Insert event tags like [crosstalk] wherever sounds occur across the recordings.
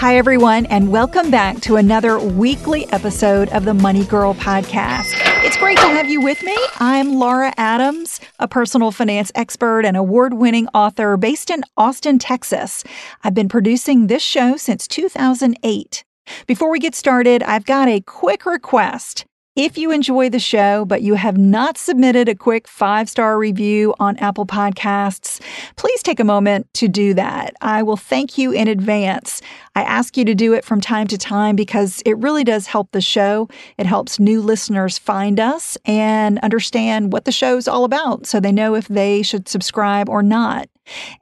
Hi, everyone, and welcome back to another weekly episode of the Money Girl podcast. It's great to have you with me. I'm Laura Adams, a personal finance expert and award winning author based in Austin, Texas. I've been producing this show since 2008. Before we get started, I've got a quick request. If you enjoy the show, but you have not submitted a quick five star review on Apple Podcasts, please take a moment to do that. I will thank you in advance. I ask you to do it from time to time because it really does help the show. It helps new listeners find us and understand what the show is all about so they know if they should subscribe or not.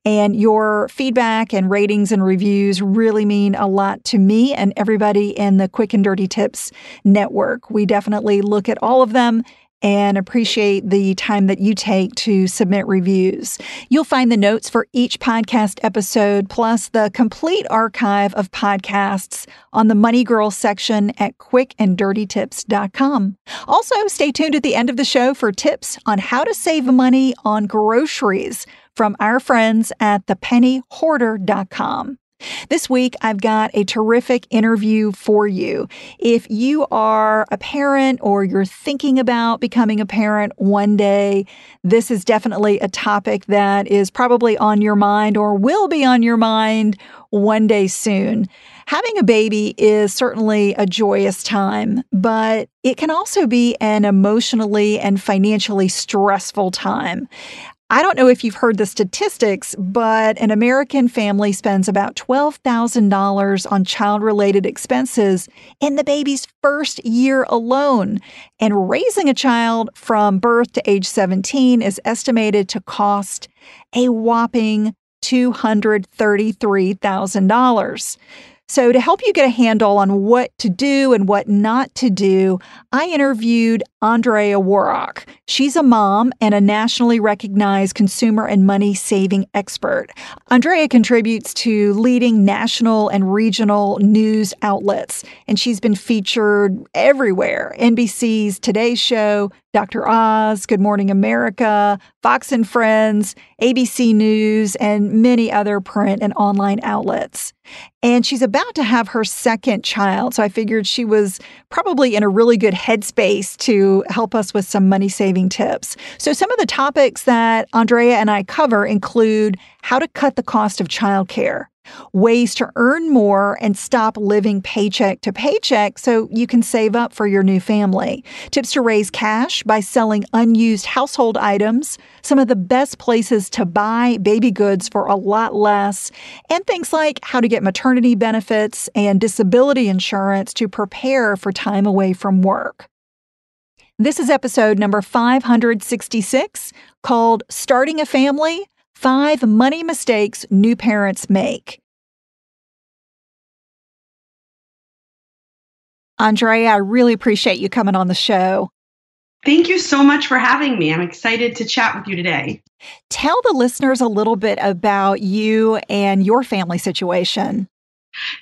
And your feedback and ratings and reviews really mean a lot to me and everybody in the Quick and Dirty Tips network. We definitely look at all of them and appreciate the time that you take to submit reviews. You'll find the notes for each podcast episode, plus the complete archive of podcasts on the Money Girl section at quickanddirtytips.com. Also, stay tuned at the end of the show for tips on how to save money on groceries from our friends at thepennyhoarder.com. This week, I've got a terrific interview for you. If you are a parent or you're thinking about becoming a parent one day, this is definitely a topic that is probably on your mind or will be on your mind one day soon. Having a baby is certainly a joyous time, but it can also be an emotionally and financially stressful time. I don't know if you've heard the statistics, but an American family spends about $12,000 on child related expenses in the baby's first year alone. And raising a child from birth to age 17 is estimated to cost a whopping $233,000. So, to help you get a handle on what to do and what not to do, I interviewed Andrea Woroch. She's a mom and a nationally recognized consumer and money saving expert. Andrea contributes to leading national and regional news outlets, and she's been featured everywhere NBC's Today Show, Dr. Oz, Good Morning America, Fox and Friends, ABC News, and many other print and online outlets. And she's about to have her second child. So I figured she was probably in a really good headspace to help us with some money saving tips. So some of the topics that Andrea and I cover include how to cut the cost of childcare, ways to earn more and stop living paycheck to paycheck so you can save up for your new family. Tips to raise cash by selling unused household items, some of the best places to buy baby goods for a lot less, and things like how to get maternity benefits and disability insurance to prepare for time away from work. This is episode number 566 called Starting a Family Five Money Mistakes New Parents Make. Andrea, I really appreciate you coming on the show. Thank you so much for having me. I'm excited to chat with you today. Tell the listeners a little bit about you and your family situation.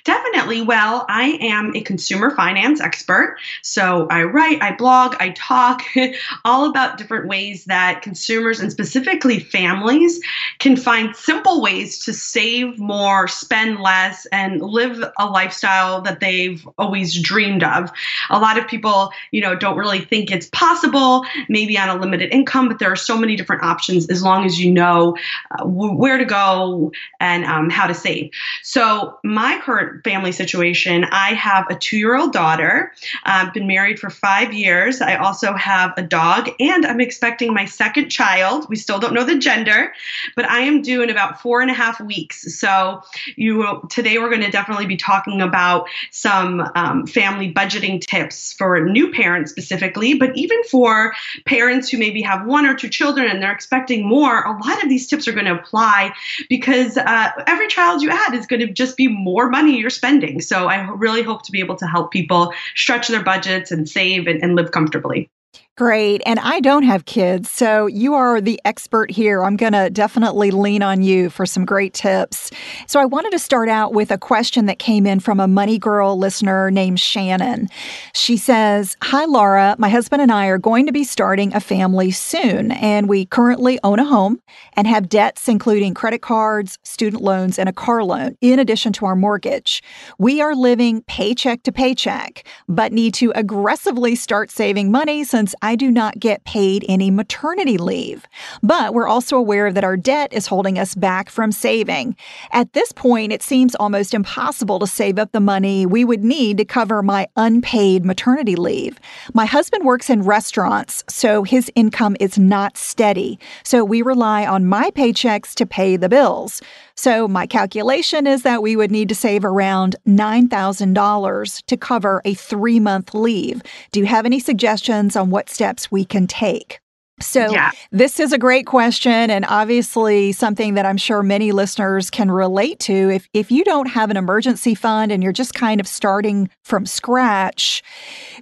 Definitely. Well, I am a consumer finance expert. So I write, I blog, I talk [laughs] all about different ways that consumers and specifically families can find simple ways to save more, spend less, and live a lifestyle that they've always dreamed of. A lot of people, you know, don't really think it's possible, maybe on a limited income, but there are so many different options as long as you know uh, where to go and um, how to save. So my current family situation, I have a two year old daughter. I've been married for five years. I also have a dog, and I'm expecting my second child. We still don't know the gender, but I am due in about four and a half weeks. So you will, today we're going to definitely be talking about some um, family budgeting tips for new parents specifically, but even for parents who maybe have one or two children and they're expecting more. A lot of these tips are going to apply because uh, every child you add is going to just be more money you're spending. So I really hope to be able to help people stretch their budgets and save and, and live comfortably. Great. And I don't have kids, so you are the expert here. I'm going to definitely lean on you for some great tips. So I wanted to start out with a question that came in from a Money Girl listener named Shannon. She says, Hi, Laura. My husband and I are going to be starting a family soon, and we currently own a home and have debts including credit cards, student loans, and a car loan, in addition to our mortgage. We are living paycheck to paycheck, but need to aggressively start saving money since do not get paid any maternity leave. But we're also aware that our debt is holding us back from saving. At this point, it seems almost impossible to save up the money we would need to cover my unpaid maternity leave. My husband works in restaurants, so his income is not steady. So we rely on my paychecks to pay the bills. So my calculation is that we would need to save around $9,000 to cover a three month leave. Do you have any suggestions on what steps we can take? So, yeah. this is a great question, and obviously something that I'm sure many listeners can relate to. If, if you don't have an emergency fund and you're just kind of starting from scratch,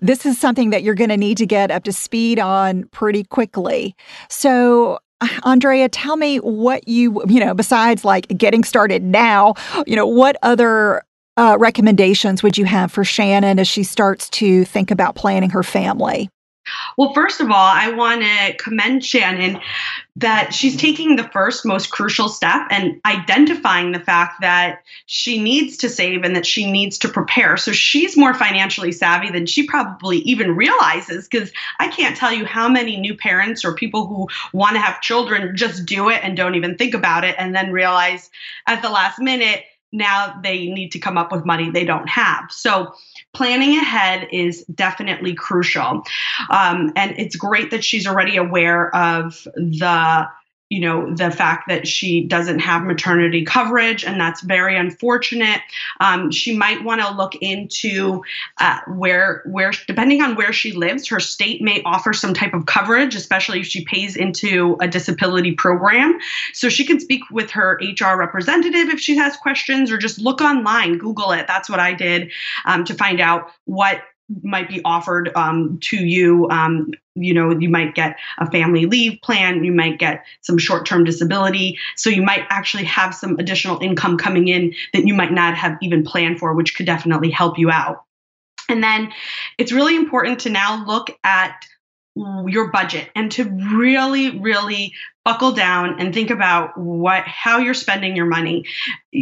this is something that you're going to need to get up to speed on pretty quickly. So, [laughs] Andrea, tell me what you, you know, besides like getting started now, you know, what other uh, recommendations would you have for Shannon as she starts to think about planning her family? Well, first of all, I want to commend Shannon that she's taking the first most crucial step and identifying the fact that she needs to save and that she needs to prepare. So she's more financially savvy than she probably even realizes because I can't tell you how many new parents or people who want to have children just do it and don't even think about it and then realize at the last minute now they need to come up with money they don't have. So planning ahead is definitely crucial. Um, and it's great that she's already aware of the you know the fact that she doesn't have maternity coverage and that's very unfortunate um, she might want to look into uh, where where depending on where she lives her state may offer some type of coverage especially if she pays into a disability program so she can speak with her hr representative if she has questions or just look online google it that's what i did um, to find out what might be offered um, to you. Um, you know, you might get a family leave plan, you might get some short term disability. So you might actually have some additional income coming in that you might not have even planned for, which could definitely help you out. And then it's really important to now look at your budget and to really really buckle down and think about what how you're spending your money.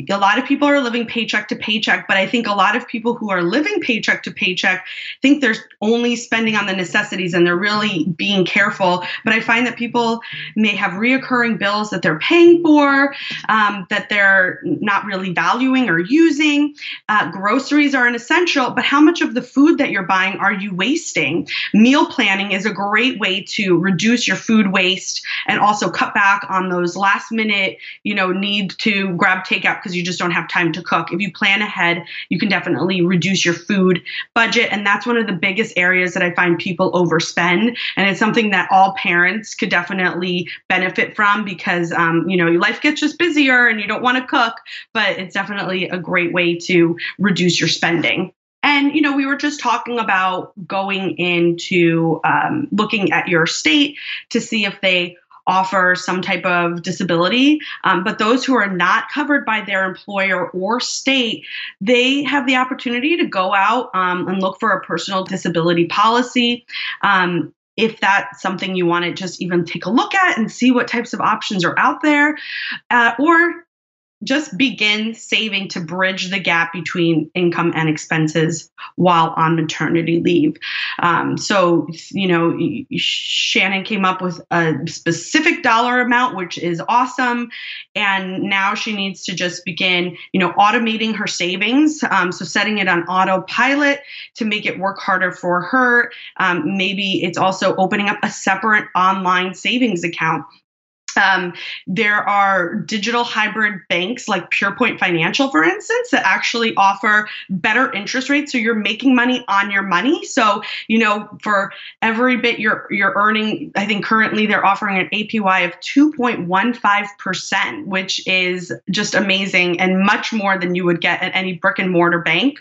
A lot of people are living paycheck to paycheck, but I think a lot of people who are living paycheck to paycheck think they're only spending on the necessities and they're really being careful. But I find that people may have reoccurring bills that they're paying for, um, that they're not really valuing or using. Uh, groceries are an essential, but how much of the food that you're buying are you wasting? Meal planning is a great way to reduce your food waste and also cut back on those last minute, you know, need to grab takeout because you just don't have time to cook. If you plan ahead, you can definitely reduce your food budget. And that's one of the biggest areas that I find people overspend. And it's something that all parents could definitely benefit from because, um, you know, your life gets just busier and you don't want to cook, but it's definitely a great way to reduce your spending. And, you know, we were just talking about going into um, looking at your state to see if they offer some type of disability. Um, but those who are not covered by their employer or state, they have the opportunity to go out um, and look for a personal disability policy. Um, if that's something you want to just even take a look at and see what types of options are out there, uh, or just begin saving to bridge the gap between income and expenses while on maternity leave. Um, so, you know, Shannon came up with a specific dollar amount, which is awesome. And now she needs to just begin, you know, automating her savings. Um, so, setting it on autopilot to make it work harder for her. Um, maybe it's also opening up a separate online savings account um, there are digital hybrid banks like PurePoint Financial, for instance, that actually offer better interest rates. So you're making money on your money. So you know, for every bit you're you're earning, I think currently they're offering an APY of 2.15 percent, which is just amazing and much more than you would get at any brick and mortar bank.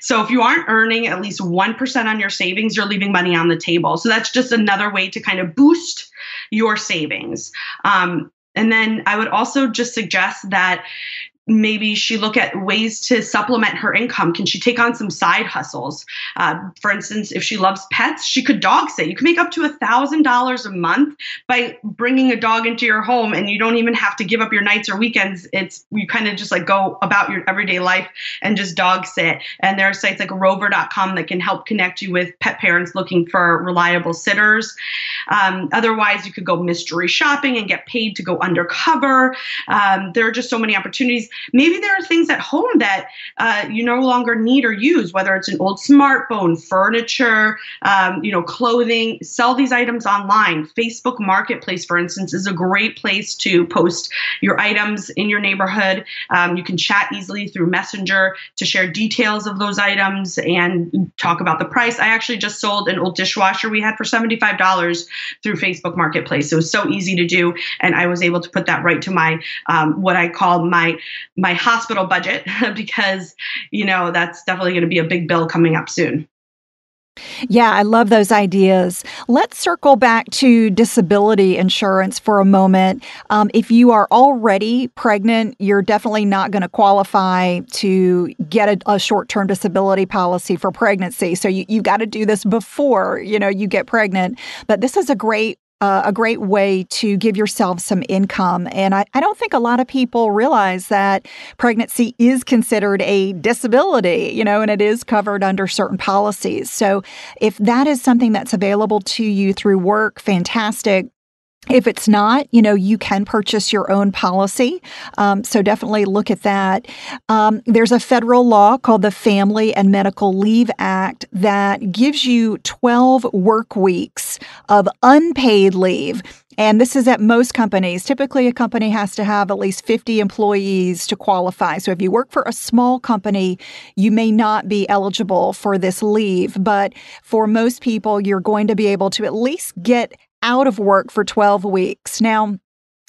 So if you aren't earning at least one percent on your savings, you're leaving money on the table. So that's just another way to kind of boost your savings. Um, and then I would also just suggest that maybe she look at ways to supplement her income. Can she take on some side hustles? Uh, for instance if she loves pets she could dog sit. You can make up to a thousand dollars a month by bringing a dog into your home and you don't even have to give up your nights or weekends. It's you kind of just like go about your everyday life and just dog sit. And there are sites like rover.com that can help connect you with pet parents looking for reliable sitters. Um, otherwise you could go mystery shopping and get paid to go undercover. Um, there are just so many opportunities maybe there are things at home that uh, you no longer need or use, whether it's an old smartphone, furniture, um, you know, clothing. Sell these items online. Facebook Marketplace, for instance, is a great place to post your items in your neighborhood. Um, you can chat easily through Messenger to share details of those items and talk about the price. I actually just sold an old dishwasher we had for $75 through Facebook Marketplace. It was so easy to do, and I was able to put that right to my um, what I call my my hospital budget [laughs] because you know that's definitely going to be a big bill coming up soon. Yeah, I love those ideas. Let's circle back to disability insurance for a moment. Um, if you are already pregnant, you're definitely not going to qualify to get a, a short-term disability policy for pregnancy. So you, you've got to do this before you know you get pregnant. But this is a great uh, a great way to give yourself some income. And I, I don't think a lot of people realize that pregnancy is considered a disability, you know, and it is covered under certain policies. So if that is something that's available to you through work, fantastic. If it's not, you know, you can purchase your own policy. Um, so definitely look at that. Um, there's a federal law called the Family and Medical Leave Act that gives you 12 work weeks of unpaid leave. And this is at most companies. Typically, a company has to have at least 50 employees to qualify. So, if you work for a small company, you may not be eligible for this leave. But for most people, you're going to be able to at least get out of work for 12 weeks. Now,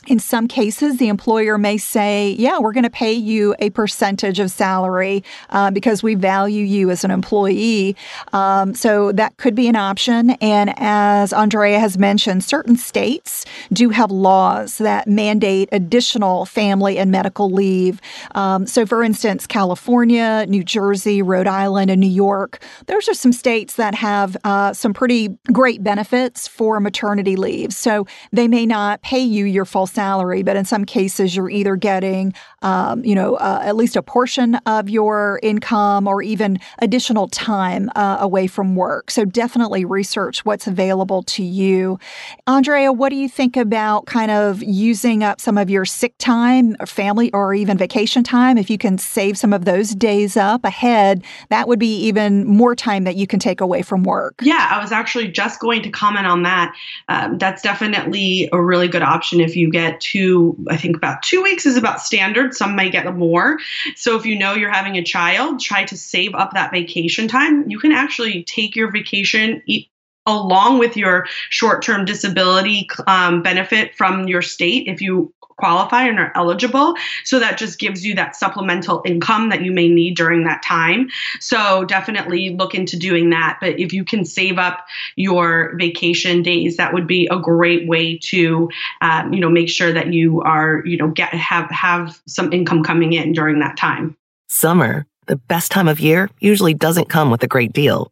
in some cases, the employer may say, Yeah, we're going to pay you a percentage of salary uh, because we value you as an employee. Um, so that could be an option. And as Andrea has mentioned, certain states do have laws that mandate additional family and medical leave. Um, so, for instance, California, New Jersey, Rhode Island, and New York, those are some states that have uh, some pretty great benefits for maternity leave. So they may not pay you your full salary, but in some cases, you're either getting, um, you know, uh, at least a portion of your income or even additional time uh, away from work. So definitely research what's available to you. Andrea, what do you think about kind of using up some of your sick time, or family, or even vacation time? If you can save some of those days up ahead, that would be even more time that you can take away from work. Yeah, I was actually just going to comment on that. Um, that's definitely a really good option if you get get two, I think about two weeks is about standard. Some may get more. So if you know you're having a child, try to save up that vacation time. You can actually take your vacation along with your short-term disability um, benefit from your state if you qualify and are eligible. So that just gives you that supplemental income that you may need during that time. So definitely look into doing that. But if you can save up your vacation days, that would be a great way to, um, you know, make sure that you are, you know, get have have some income coming in during that time. Summer, the best time of year, usually doesn't come with a great deal.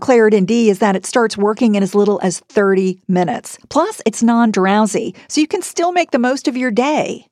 Claritin D is that it starts working in as little as 30 minutes. Plus, it's non drowsy, so you can still make the most of your day.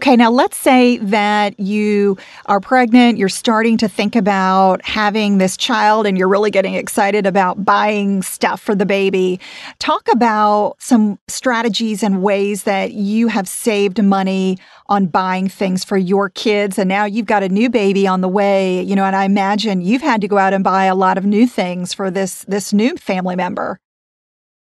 Okay, now let's say that you are pregnant, you're starting to think about having this child, and you're really getting excited about buying stuff for the baby. Talk about some strategies and ways that you have saved money on buying things for your kids. And now you've got a new baby on the way, you know, and I imagine you've had to go out and buy a lot of new things for this this new family member.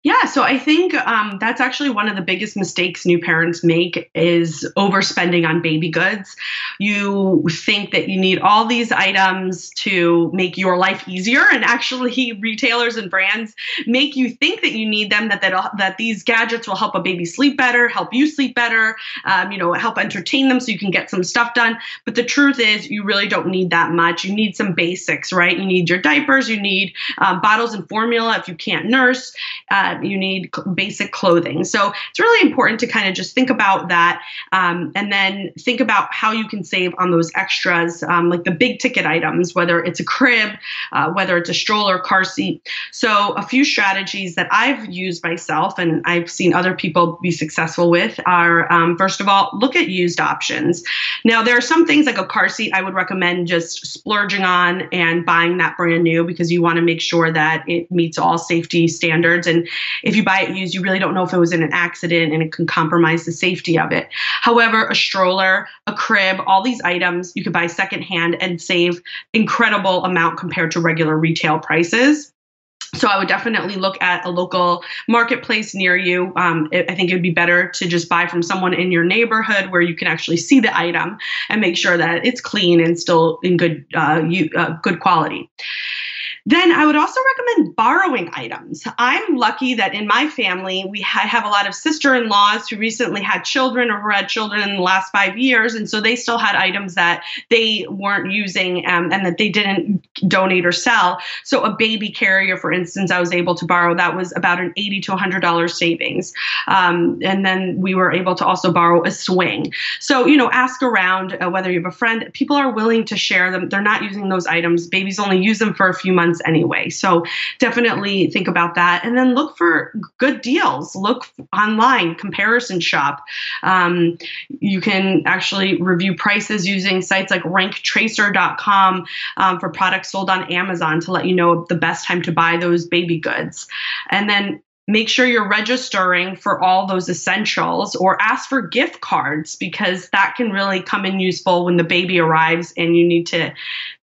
Yeah, so I think um, that's actually one of the biggest mistakes new parents make is overspending on baby goods. You think that you need all these items to make your life easier, and actually, [laughs] retailers and brands make you think that you need them. That that that these gadgets will help a baby sleep better, help you sleep better, um, you know, help entertain them so you can get some stuff done. But the truth is, you really don't need that much. You need some basics, right? You need your diapers, you need um, bottles and formula if you can't nurse. Uh, you need basic clothing. So it's really important to kind of just think about that um, and then think about how you can save on those extras, um, like the big ticket items, whether it's a crib, uh, whether it's a stroller, car seat. So a few strategies that I've used myself and I've seen other people be successful with are um, first of all, look at used options. Now, there are some things like a car seat I would recommend just splurging on and buying that brand new because you want to make sure that it meets all safety standards. And if you buy it used, you really don't know if it was in an accident and it can compromise the safety of it. However, a stroller, a crib, all these items you could buy secondhand and save incredible amount compared to regular retail prices. So I would definitely look at a local marketplace near you. Um, I think it would be better to just buy from someone in your neighborhood where you can actually see the item and make sure that it's clean and still in good uh, you, uh, good quality. Then I would also recommend borrowing items. I'm lucky that in my family, we ha- have a lot of sister in laws who recently had children or who had children in the last five years. And so they still had items that they weren't using um, and that they didn't donate or sell. So a baby carrier, for instance, I was able to borrow. That was about an 80 to $100 savings. Um, and then we were able to also borrow a swing. So, you know, ask around uh, whether you have a friend. People are willing to share them. They're not using those items. Babies only use them for a few months months anyway. So definitely think about that. And then look for good deals. Look online, comparison shop. Um, you can actually review prices using sites like ranktracer.com um, for products sold on Amazon to let you know the best time to buy those baby goods. And then make sure you're registering for all those essentials or ask for gift cards because that can really come in useful when the baby arrives and you need to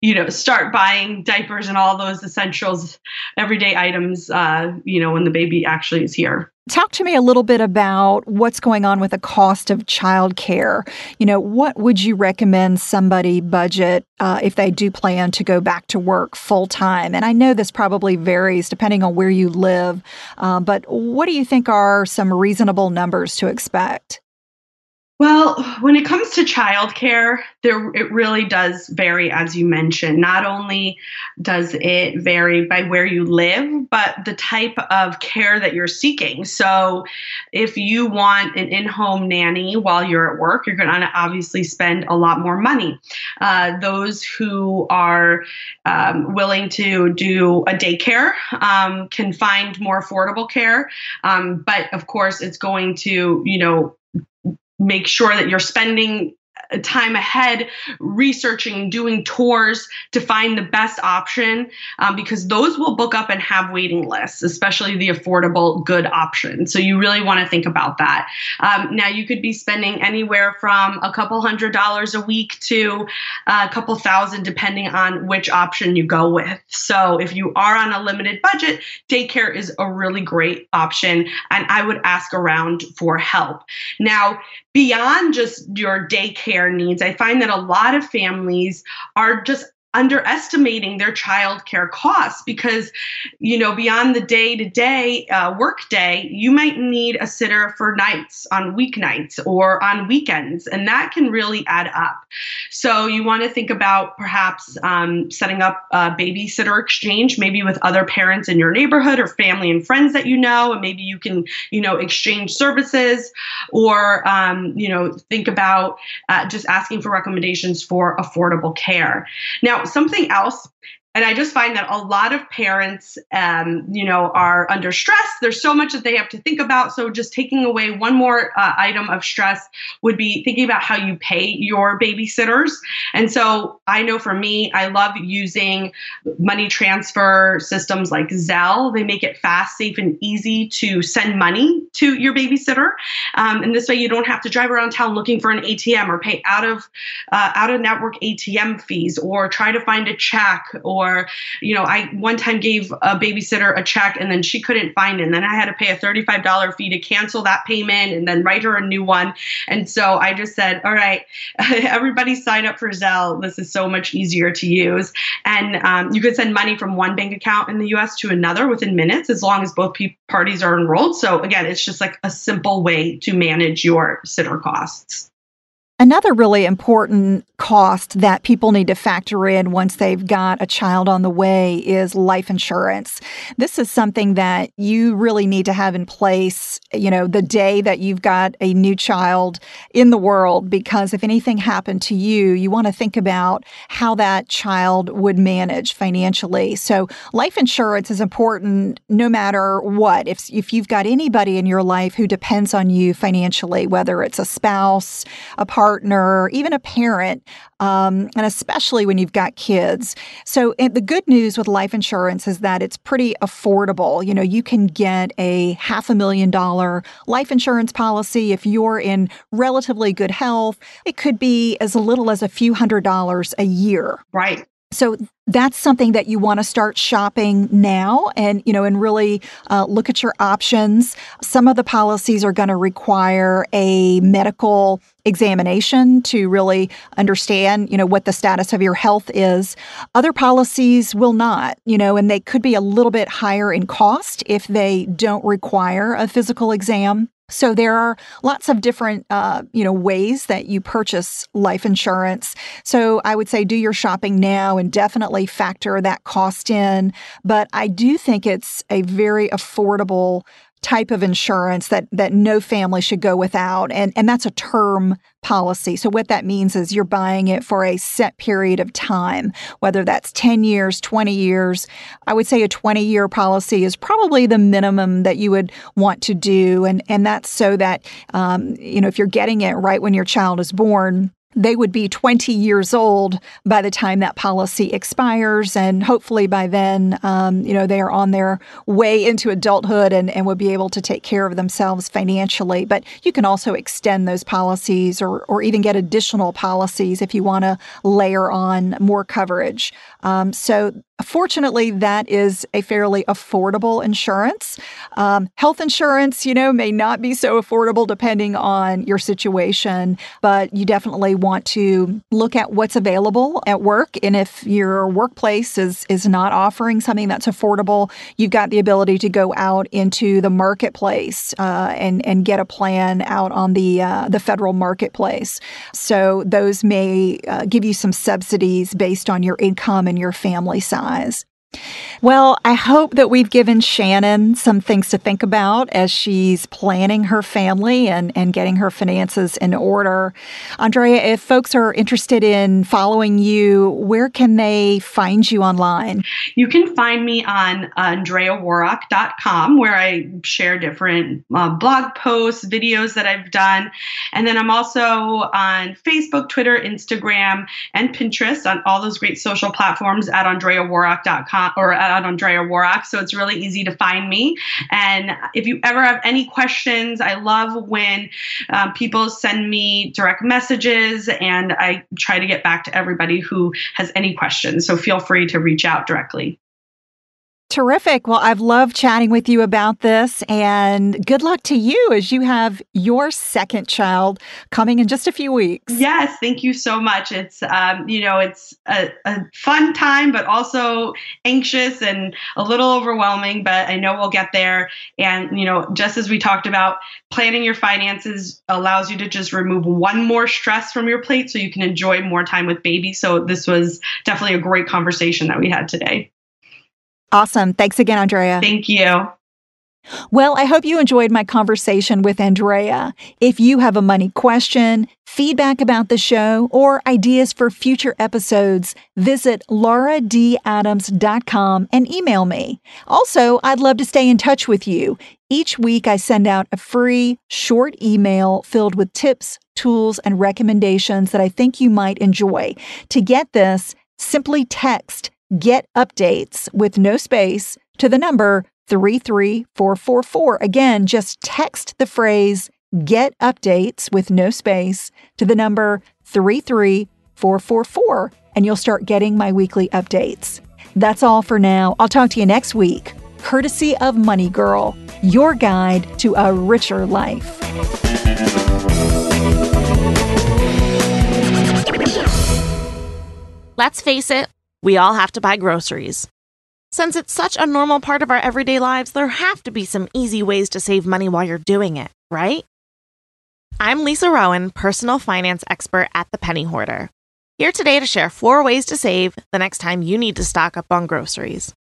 you know start buying diapers and all those essentials everyday items uh, you know when the baby actually is here Talk to me a little bit about what's going on with the cost of childcare. You know, what would you recommend somebody budget uh, if they do plan to go back to work full time? And I know this probably varies depending on where you live, uh, but what do you think are some reasonable numbers to expect? Well, when it comes to childcare, there it really does vary, as you mentioned. Not only does it vary by where you live, but the type of care that you're seeking. So, if you want an in-home nanny while you're at work, you're going to obviously spend a lot more money. Uh, those who are um, willing to do a daycare um, can find more affordable care, um, but of course, it's going to you know make sure that you're spending time ahead researching doing tours to find the best option um, because those will book up and have waiting lists especially the affordable good option so you really want to think about that. Um, now you could be spending anywhere from a couple hundred dollars a week to a couple thousand depending on which option you go with. So if you are on a limited budget daycare is a really great option and i would ask around for help. Now beyond just your daycare needs, I find that a lot of families are just underestimating their child care costs because you know beyond the day to day work day you might need a sitter for nights on weeknights or on weekends and that can really add up. So you want to think about perhaps um, setting up a babysitter exchange maybe with other parents in your neighborhood or family and friends that you know and maybe you can you know exchange services or um, you know think about uh, just asking for recommendations for affordable care. Now something else and I just find that a lot of parents, um, you know, are under stress. There's so much that they have to think about. So just taking away one more uh, item of stress would be thinking about how you pay your babysitters. And so I know for me, I love using money transfer systems like Zelle. They make it fast, safe, and easy to send money to your babysitter. Um, and this way, you don't have to drive around town looking for an ATM or pay out of uh, out of network ATM fees or try to find a check or you know i one time gave a babysitter a check and then she couldn't find it. And then i had to pay a $35 fee to cancel that payment and then write her a new one. And so i just said all right [laughs] everybody sign up for zelle. This is so much easier to use. And um, you could send money from one bank account in the us to another within minutes as long as both parties are enrolled. So again it's just like a simple way to manage your sitter costs Another really important cost that people need to factor in once they've got a child on the way is life insurance. This is something that you really need to have in place, you know, the day that you've got a new child in the world, because if anything happened to you, you want to think about how that child would manage financially. So life insurance is important no matter what. If, if you've got anybody in your life who depends on you financially, whether it's a spouse, a partner, partner, even a parent, um, and especially when you've got kids. So the good news with life insurance is that it's pretty affordable. You know, you can get a half a million dollar life insurance policy if you're in relatively good health. It could be as little as a few hundred dollars a year. Right. So that's something that you want to start shopping now and you know and really uh, look at your options. Some of the policies are going to require a medical examination to really understand you know what the status of your health is. Other policies will not you know and they could be a little bit higher in cost if they don't require a physical exam so there are lots of different, uh, you know, ways that you purchase life insurance. So I would say do your shopping now and definitely factor that cost in. But I do think it's a very affordable type of insurance that that no family should go without and and that's a term policy. So what that means is you're buying it for a set period of time, whether that's 10 years, 20 years. I would say a 20 year policy is probably the minimum that you would want to do and and that's so that um, you know if you're getting it right when your child is born they would be 20 years old by the time that policy expires and hopefully by then um, you know they are on their way into adulthood and, and would be able to take care of themselves financially. But you can also extend those policies or, or even get additional policies if you want to layer on more coverage. Um, so Fortunately, that is a fairly affordable insurance. Um, health insurance, you know, may not be so affordable depending on your situation, but you definitely want to look at what's available at work. And if your workplace is is not offering something that's affordable, you've got the ability to go out into the marketplace uh, and and get a plan out on the uh, the federal marketplace. So those may uh, give you some subsidies based on your income and your family size eyes well, I hope that we've given Shannon some things to think about as she's planning her family and, and getting her finances in order. Andrea, if folks are interested in following you, where can they find you online? You can find me on andreaworoch.com where I share different uh, blog posts, videos that I've done. And then I'm also on Facebook, Twitter, Instagram, and Pinterest on all those great social platforms at andreaworoch.com or at on Andrea Woroch, so it's really easy to find me. And if you ever have any questions, I love when um, people send me direct messages, and I try to get back to everybody who has any questions. So feel free to reach out directly. Terrific. Well, I've loved chatting with you about this, and good luck to you as you have your second child coming in just a few weeks. Yes, thank you so much. It's um, you know, it's a, a fun time, but also anxious and a little overwhelming. But I know we'll get there. And you know, just as we talked about, planning your finances allows you to just remove one more stress from your plate, so you can enjoy more time with baby. So this was definitely a great conversation that we had today. Awesome. Thanks again, Andrea. Thank you. Well, I hope you enjoyed my conversation with Andrea. If you have a money question, feedback about the show, or ideas for future episodes, visit lauradadams.com and email me. Also, I'd love to stay in touch with you. Each week, I send out a free short email filled with tips, tools, and recommendations that I think you might enjoy. To get this, simply text get updates with no space to the number 33444. Again, just text the phrase get updates with no space to the number 33444 and you'll start getting my weekly updates. That's all for now. I'll talk to you next week, courtesy of Money Girl, your guide to a richer life. Let's face it, we all have to buy groceries. Since it's such a normal part of our everyday lives, there have to be some easy ways to save money while you're doing it, right? I'm Lisa Rowan, personal finance expert at the Penny Hoarder, here today to share four ways to save the next time you need to stock up on groceries.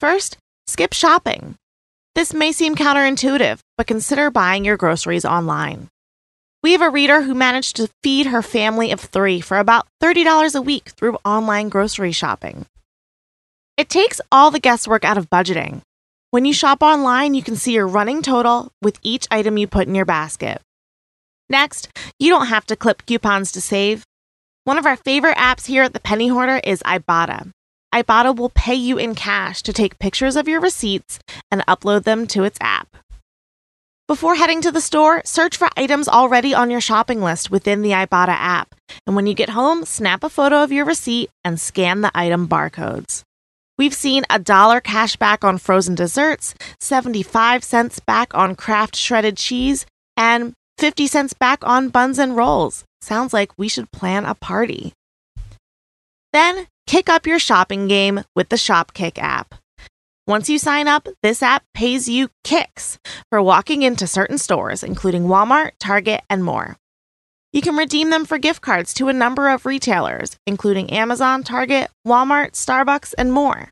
First, skip shopping. This may seem counterintuitive, but consider buying your groceries online. We have a reader who managed to feed her family of three for about $30 a week through online grocery shopping. It takes all the guesswork out of budgeting. When you shop online, you can see your running total with each item you put in your basket. Next, you don't have to clip coupons to save. One of our favorite apps here at the Penny Hoarder is Ibotta. Ibotta will pay you in cash to take pictures of your receipts and upload them to its app. Before heading to the store, search for items already on your shopping list within the Ibotta app. And when you get home, snap a photo of your receipt and scan the item barcodes. We've seen a dollar cash back on frozen desserts, 75 cents back on Kraft shredded cheese, and 50 cents back on buns and rolls. Sounds like we should plan a party. Then kick up your shopping game with the Shopkick app. Once you sign up, this app pays you kicks for walking into certain stores, including Walmart, Target, and more. You can redeem them for gift cards to a number of retailers, including Amazon, Target, Walmart, Starbucks, and more.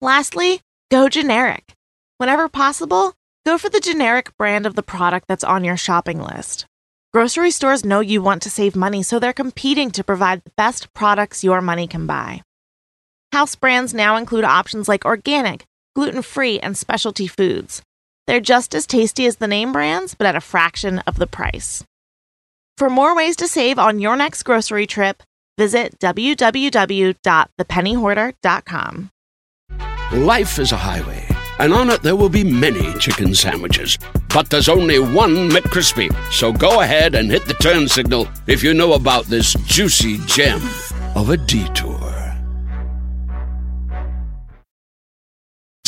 Lastly, go generic. Whenever possible, go for the generic brand of the product that's on your shopping list. Grocery stores know you want to save money, so they're competing to provide the best products your money can buy. House brands now include options like organic, gluten free, and specialty foods. They're just as tasty as the name brands, but at a fraction of the price. For more ways to save on your next grocery trip, visit www.thepennyhoarder.com. Life is a highway, and on it there will be many chicken sandwiches. But there's only one McCrispy. So go ahead and hit the turn signal if you know about this juicy gem of a detour.